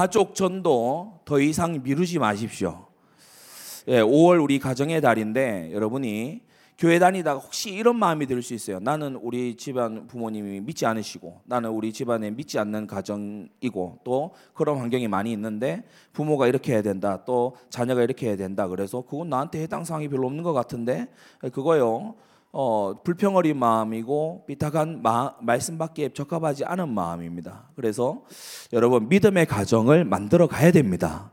가족 전도 더 이상 미루지 마십시오. 예, 5월 우리 가정의 달인데 여러분이 교회 다니다가 혹시 이런 마음이 들 수 있어요. 나는 우리 집안 부모님이 믿지 않으시고 나는 우리 집안에 믿지 않는 가정이고 또 그런 환경이 많이 있는데 부모가 이렇게 해야 된다. 또 자녀가 이렇게 해야 된다. 그래서 그건 나한테 해당 사항이 별로 없는 것 같은데 그거요. 어, 불평어린 마음이고 삐딱한 마, 말씀밖에 적합하지 않은 마음입니다. 그래서 여러분 믿음의 가정을 만들어 가야 됩니다.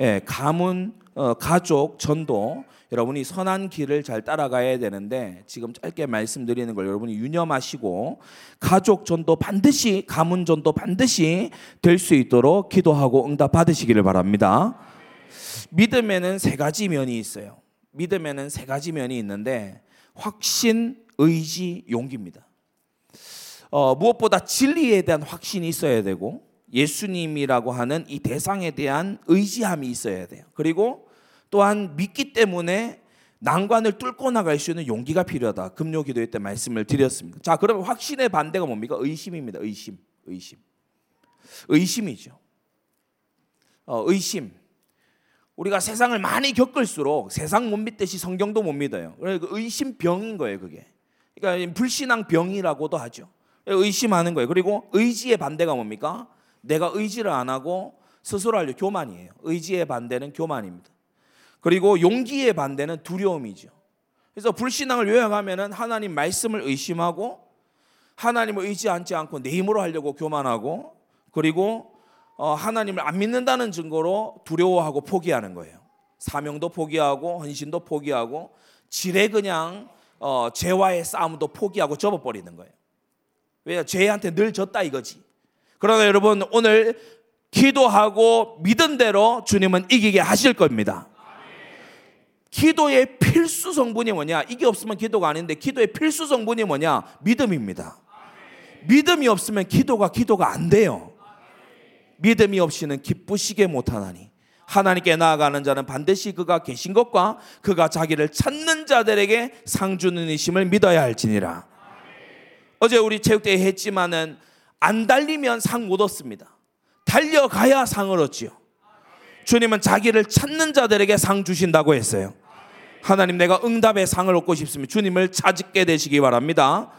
예, 가문, 어, 가족, 전도 여러분이 선한 길을 잘 따라가야 되는데 지금 짧게 말씀드리는 걸 여러분이 유념하시고 가족 전도 반드시 가문 전도 반드시 될 수 있도록 기도하고 응답 받으시기를 바랍니다. 믿음에는 세 가지 면이 있어요. 믿음에는 세 가지 면이 있는데 확신, 의지, 용기입니다. 어, 무엇보다 진리에 대한 확신이 있어야 되고 예수님이라고 하는 이 대상에 대한 의지함이 있어야 돼요. 그리고 또한 믿기 때문에 난관을 뚫고 나갈 수 있는 용기가 필요하다. 금요 기도회 때 말씀을 드렸습니다. 자, 그러면 확신의 반대가 뭡니까? 의심입니다. 의심. 의심. 의심이죠. 어, 의심. 우리가 세상을 많이 겪을수록 세상 못 믿듯이 성경도 못 믿어요. 그러니까 의심 병인 거예요, 그게. 그러니까 불신앙 병이라고도 하죠. 의심하는 거예요. 그리고 의지의 반대가 뭡니까? 내가 의지를 안 하고 스스로 하려 교만이에요. 의지의 반대는 교만입니다. 그리고 용기의 반대는 두려움이죠. 그래서 불신앙을 요약하면은 하나님 말씀을 의심하고 하나님을 의지하지 않고 내 힘으로 하려고 교만하고 그리고 어, 하나님을 안 믿는다는 증거로 두려워하고 포기하는 거예요. 사명도 포기하고 헌신도 포기하고 지레 그냥 어, 죄와의 싸움도 포기하고 접어버리는 거예요. 왜냐 죄한테 늘 졌다 이거지. 그러나 여러분 오늘 기도하고 믿은 대로 주님은 이기게 하실 겁니다. 기도의 필수 성분이 뭐냐? 이게 없으면 기도가 아닌데 기도의 필수 성분이 뭐냐? 믿음입니다. 믿음이 없으면 기도가 기도가 안 돼요. 믿음이 없이는 기쁘시게 못하나니 하나님께 나아가는 자는 반드시 그가 계신 것과 그가 자기를 찾는 자들에게 상 주는 이심을 믿어야 할지니라. 어제 우리 체육대회 했지만은 안 달리면 상 못 얻습니다. 달려가야 상을 얻지요. 주님은 자기를 찾는 자들에게 상 주신다고 했어요. 하나님 내가 응답의 상을 얻고 싶으면 주님을 찾게 되시기 바랍니다.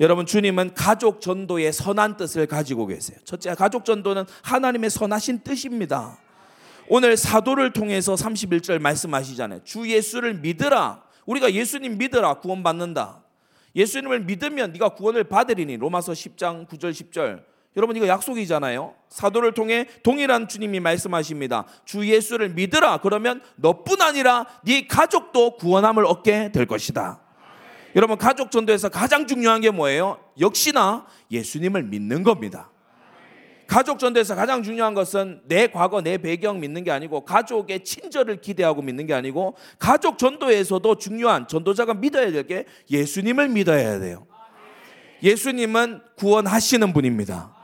여러분 주님은 가족 전도의 선한 뜻을 가지고 계세요. 첫째 가족 전도는 하나님의 선하신 뜻입니다. 오늘 사도를 통해서 31절 말씀하시잖아요. 주 예수를 믿으라. 우리가 예수님 믿으라 구원받는다. 예수님을 믿으면 네가 구원을 받으리니 로마서 10장 9절 10절 여러분 이거 약속이잖아요. 사도를 통해 동일한 주님이 말씀하십니다. 주 예수를 믿으라. 그러면 너뿐 아니라 네 가족도 구원함을 얻게 될 것이다. 여러분 가족 전도에서 가장 중요한 게 뭐예요? 역시나 예수님을 믿는 겁니다. 가족 전도에서 가장 중요한 것은 내 과거, 내 배경 믿는 게 아니고 가족의 친절을 기대하고 믿는 게 아니고 가족 전도에서도 중요한 전도자가 믿어야 될 게 예수님을 믿어야 돼요. 예수님은 구원하시는 분입니다.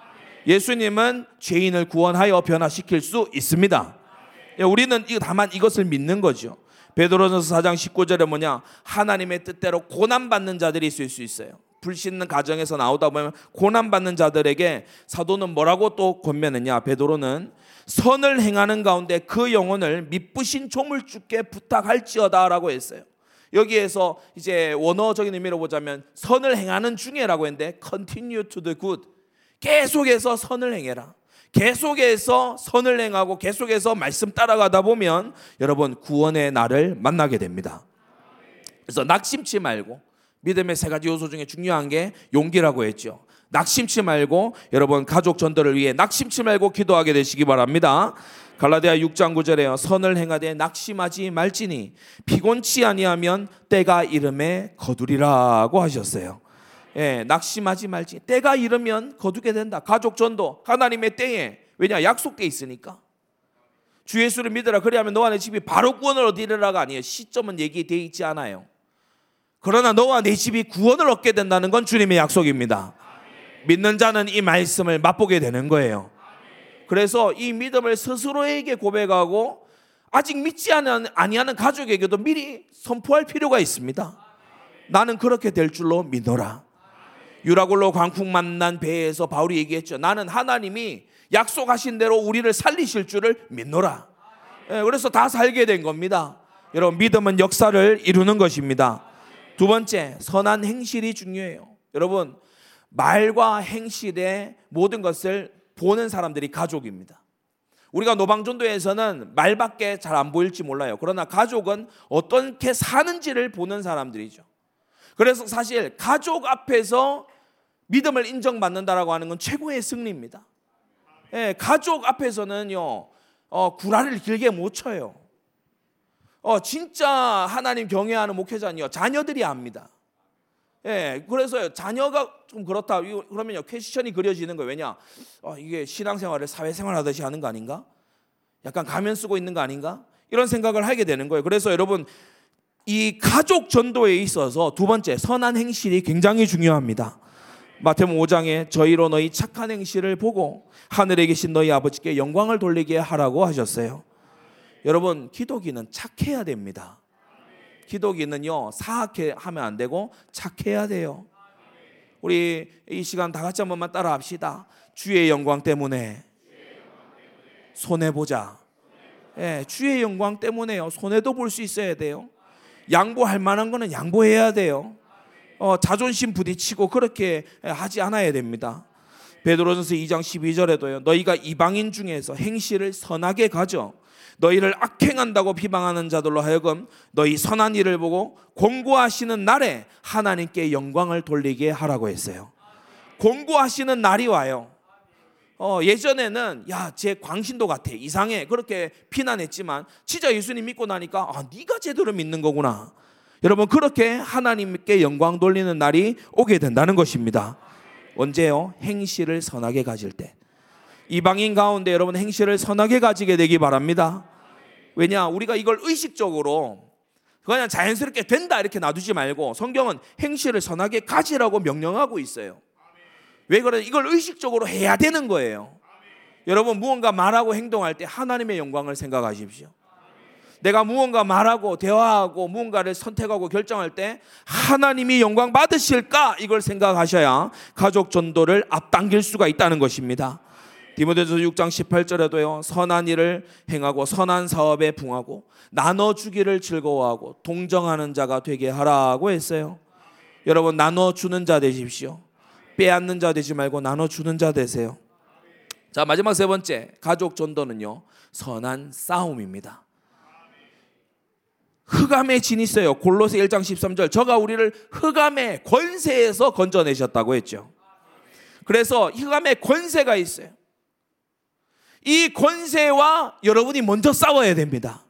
예수님은 죄인을 구원하여 변화시킬 수 있습니다. 예, 우리는 다만 이것을 믿는 거죠. 베드로전서 4장 19절에 뭐냐? 하나님의 뜻대로 고난 받는 자들이 있을 수 있어요. 불신는 가정에서 나오다 보면 고난 받는 자들에게 사도는 뭐라고 또 권면했냐? 베드로는 선을 행하는 가운데 그 영혼을 미쁘신 조물주께 부탁할지어다라고 했어요. 여기에서 이제 원어적인 의미로 보자면 선을 행하는 중에라고 했는데 continue to the good 계속해서 선을 행해라. 계속해서 선을 행하고 계속해서 말씀 따라가다 보면 여러분 구원의 날을 만나게 됩니다. 그래서 낙심치 말고 믿음의 세 가지 요소 중에 중요한 게 용기라고 했죠. 낙심치 말고 여러분 가족 전도를 위해 낙심치 말고 기도하게 되시기 바랍니다. 갈라디아 6장 9절에요. 선을 행하되 낙심하지 말지니 피곤치 아니하면 때가 이름에 거두리라고 하셨어요. 예, 낙심하지 말지. 때가 이르면 거두게 된다. 가족 전도 하나님의 때에 왜냐 약속돼 있으니까. 주 예수를 믿으라 그리하면 너와 내 집이 바로 구원을 얻으리라가 아니에요. 시점은 얘기되어 있지 않아요. 그러나 너와 내 집이 구원을 얻게 된다는 건 주님의 약속입니다. 믿는 자는 이 말씀을 맛보게 되는 거예요. 그래서 이 믿음을 스스로에게 고백하고 아직 믿지 아니하는 가족에게도 미리 선포할 필요가 있습니다. 나는 그렇게 될 줄로 믿노라. 유라굴로 광풍 만난 배에서 바울이 얘기했죠. 나는 하나님이 약속하신 대로 우리를 살리실 줄을 믿노라. 예, 그래서 다 살게 된 겁니다. 여러분 믿음은 역사를 이루는 것입니다. 두 번째 선한 행실이 중요해요. 여러분 말과 행실의 모든 것을 보는 사람들이 가족입니다. 우리가 노방전도에서는 말밖에 잘 안 보일지 몰라요. 그러나 가족은 어떻게 사는지를 보는 사람들이죠. 그래서 사실 가족 앞에서 믿음을 인정받는다라고 하는 건 최고의 승리입니다. 예, 가족 앞에서는요, 어, 구라를 길게 못 쳐요. 어, 진짜 하나님 경외하는 목회자는요, 자녀들이 압니다. 예, 그래서 자녀가 좀 그렇다. 그러면요, 퀘스천이 그려지는 거예요. 왜냐? 어, 이게 신앙생활을 사회생활 하듯이 하는 거 아닌가? 약간 가면 쓰고 있는 거 아닌가? 이런 생각을 하게 되는 거예요. 그래서 여러분, 이 가족 전도에 있어서 두 번째, 선한 행실이 굉장히 중요합니다. 마태복음 5장에 저희로 너희 착한 행실을 보고 하늘에 계신 너희 아버지께 영광을 돌리게 하라고 하셨어요. 여러분, 기도기는 착해야 됩니다. 기도기는요, 사악해 하면 안 되고 착해야 돼요. 우리 이 시간 다 같이 한 번만 따라 합시다. 주의 영광 때문에 손해 보자. 예, 주의 영광 때문에요. 손해도 볼 수 있어야 돼요. 양보할 만한 거는 양보해야 돼요. 어, 자존심 부딪히고 그렇게 하지 않아야 됩니다. 베드로전서 2장 12절에도요. 너희가 이방인 중에서 행실을 선하게 가져 너희를 악행한다고 비방하는 자들로 하여금 너희 선한 일을 보고 공고하시는 날에 하나님께 영광을 돌리게 하라고 했어요. 공고하시는 날이 와요. 어, 예전에는 야, 제 광신도 같아. 이상해. 그렇게 비난했지만 진짜 예수님 믿고 나니까 아, 네가 제대로 믿는 거구나. 여러분 그렇게 하나님께 영광 돌리는 날이 오게 된다는 것입니다. 언제요? 행실을 선하게 가질 때. 이방인 가운데 여러분 행실을 선하게 가지게 되기 바랍니다. 왜냐? 우리가 이걸 의식적으로 그냥 자연스럽게 된다 이렇게 놔두지 말고 성경은 행실을 선하게 가지라고 명령하고 있어요. 왜 그래? 이걸 의식적으로 해야 되는 거예요. 여러분 무언가 말하고 행동할 때 하나님의 영광을 생각하십시오. 내가 무언가 말하고 대화하고 무언가를 선택하고 결정할 때 하나님이 영광 받으실까 이걸 생각하셔야 가족 전도를 앞당길 수가 있다는 것입니다. 디모데서 6장 18절에도요. 선한 일을 행하고 선한 사업에 붕하고 나눠 주기를 즐거워하고 동정하는 자가 되게 하라고 했어요. 여러분 나눠 주는 자 되십시오. 빼앗는 자 되지 말고 나눠 주는 자 되세요. 자, 마지막 세 번째 가족 전도는요. 선한 싸움입니다. 흑암의 진이 있어요. 골로새 1장 13절. 저가 우리를 흑암의 권세에서 건져내셨다고 했죠. 그래서 흑암의 권세가 있어요. 이 권세와 여러분이 먼저 싸워야 됩니다.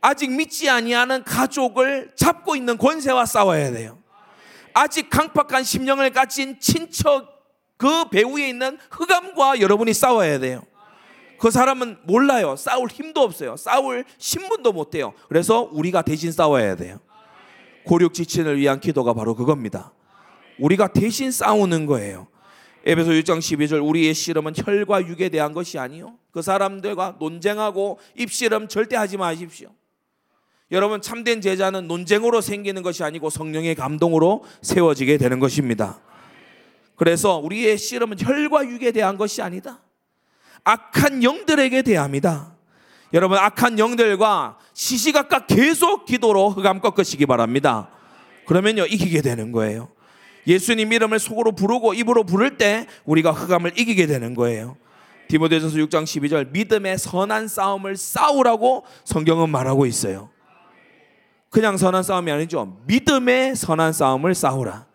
아직 믿지 아니하는 가족을 잡고 있는 권세와 싸워야 돼요. 아직 강팍한 심령을 가진 친척 그 배후에 있는 흑암과 여러분이 싸워야 돼요. 그 사람은 몰라요. 싸울 힘도 없어요. 싸울 신분도 못 돼요. 그래서 우리가 대신 싸워야 돼요. 고륙 지친을 위한 기도가 바로 그겁니다. 우리가 대신 싸우는 거예요. 에베소 6장 12절 우리의 씨름은 혈과 육에 대한 것이 아니요. 그 사람들과 논쟁하고 입씨름 절대 하지 마십시오. 여러분 참된 제자는 논쟁으로 생기는 것이 아니고 성령의 감동으로 세워지게 되는 것입니다. 그래서 우리의 씨름은 혈과 육에 대한 것이 아니다. 악한 영들에게 대합니다. 여러분 악한 영들과 시시각각 계속 기도로 흑암 꺾으시기 바랍니다. 그러면요 이기게 되는 거예요. 예수님 이름을 속으로 부르고 입으로 부를 때 우리가 흑암을 이기게 되는 거예요. 디모데전서 6장 12절 믿음의 선한 싸움을 싸우라고 성경은 말하고 있어요. 그냥 선한 싸움이 아니죠. 믿음의 선한 싸움을 싸우라.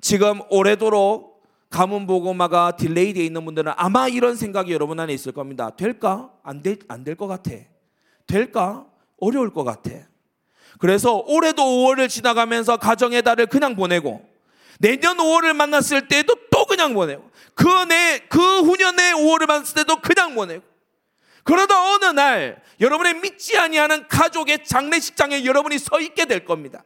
지금 오래도록 가문 보고마가 딜레이되어 있는 분들은 아마 이런 생각이 여러분 안에 있을 겁니다. 될까? 안 될 안 될 것 같아. 될까? 어려울 것 같아. 그래서 올해도 5월을 지나가면서 가정의 달을 그냥 보내고 내년 5월을 만났을 때도 또 그냥 보내고 그내그 후년의 5월을 만났을 때도 그냥 보내고 그러다 어느 날 여러분의 믿지 아니하는 가족의 장례식장에 여러분이 서 있게 될 겁니다.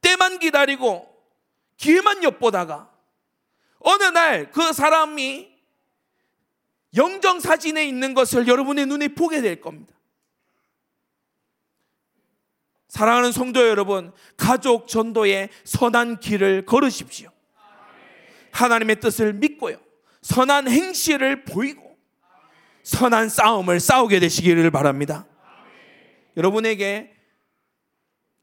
때만 기다리고 기회만 엿보다가 어느 날 그 사람이 영정 사진에 있는 것을 여러분의 눈에 보게 될 겁니다. 사랑하는 성도 여러분, 가족 전도의 선한 길을 걸으십시오. 하나님의 뜻을 믿고요. 선한 행실을 보이고 선한 싸움을 싸우게 되시기를 바랍니다. 여러분에게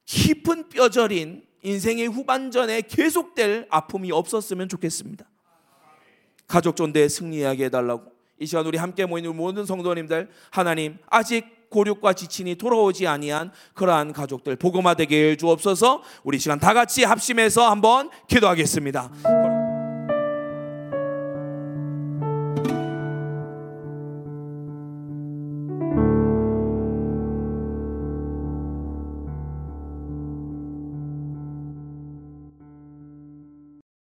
깊은 뼈저린 인생의 후반전에 계속될 아픔이 없었으면 좋겠습니다. 가족 전대에 승리하게 해달라고 이 시간 우리 함께 모이는 모든 성도님들 하나님 아직 고륙과 지친이 돌아오지 아니한 그러한 가족들 복음화 되게 해 주옵소서 우리 시간 다 같이 합심해서 한번 기도하겠습니다.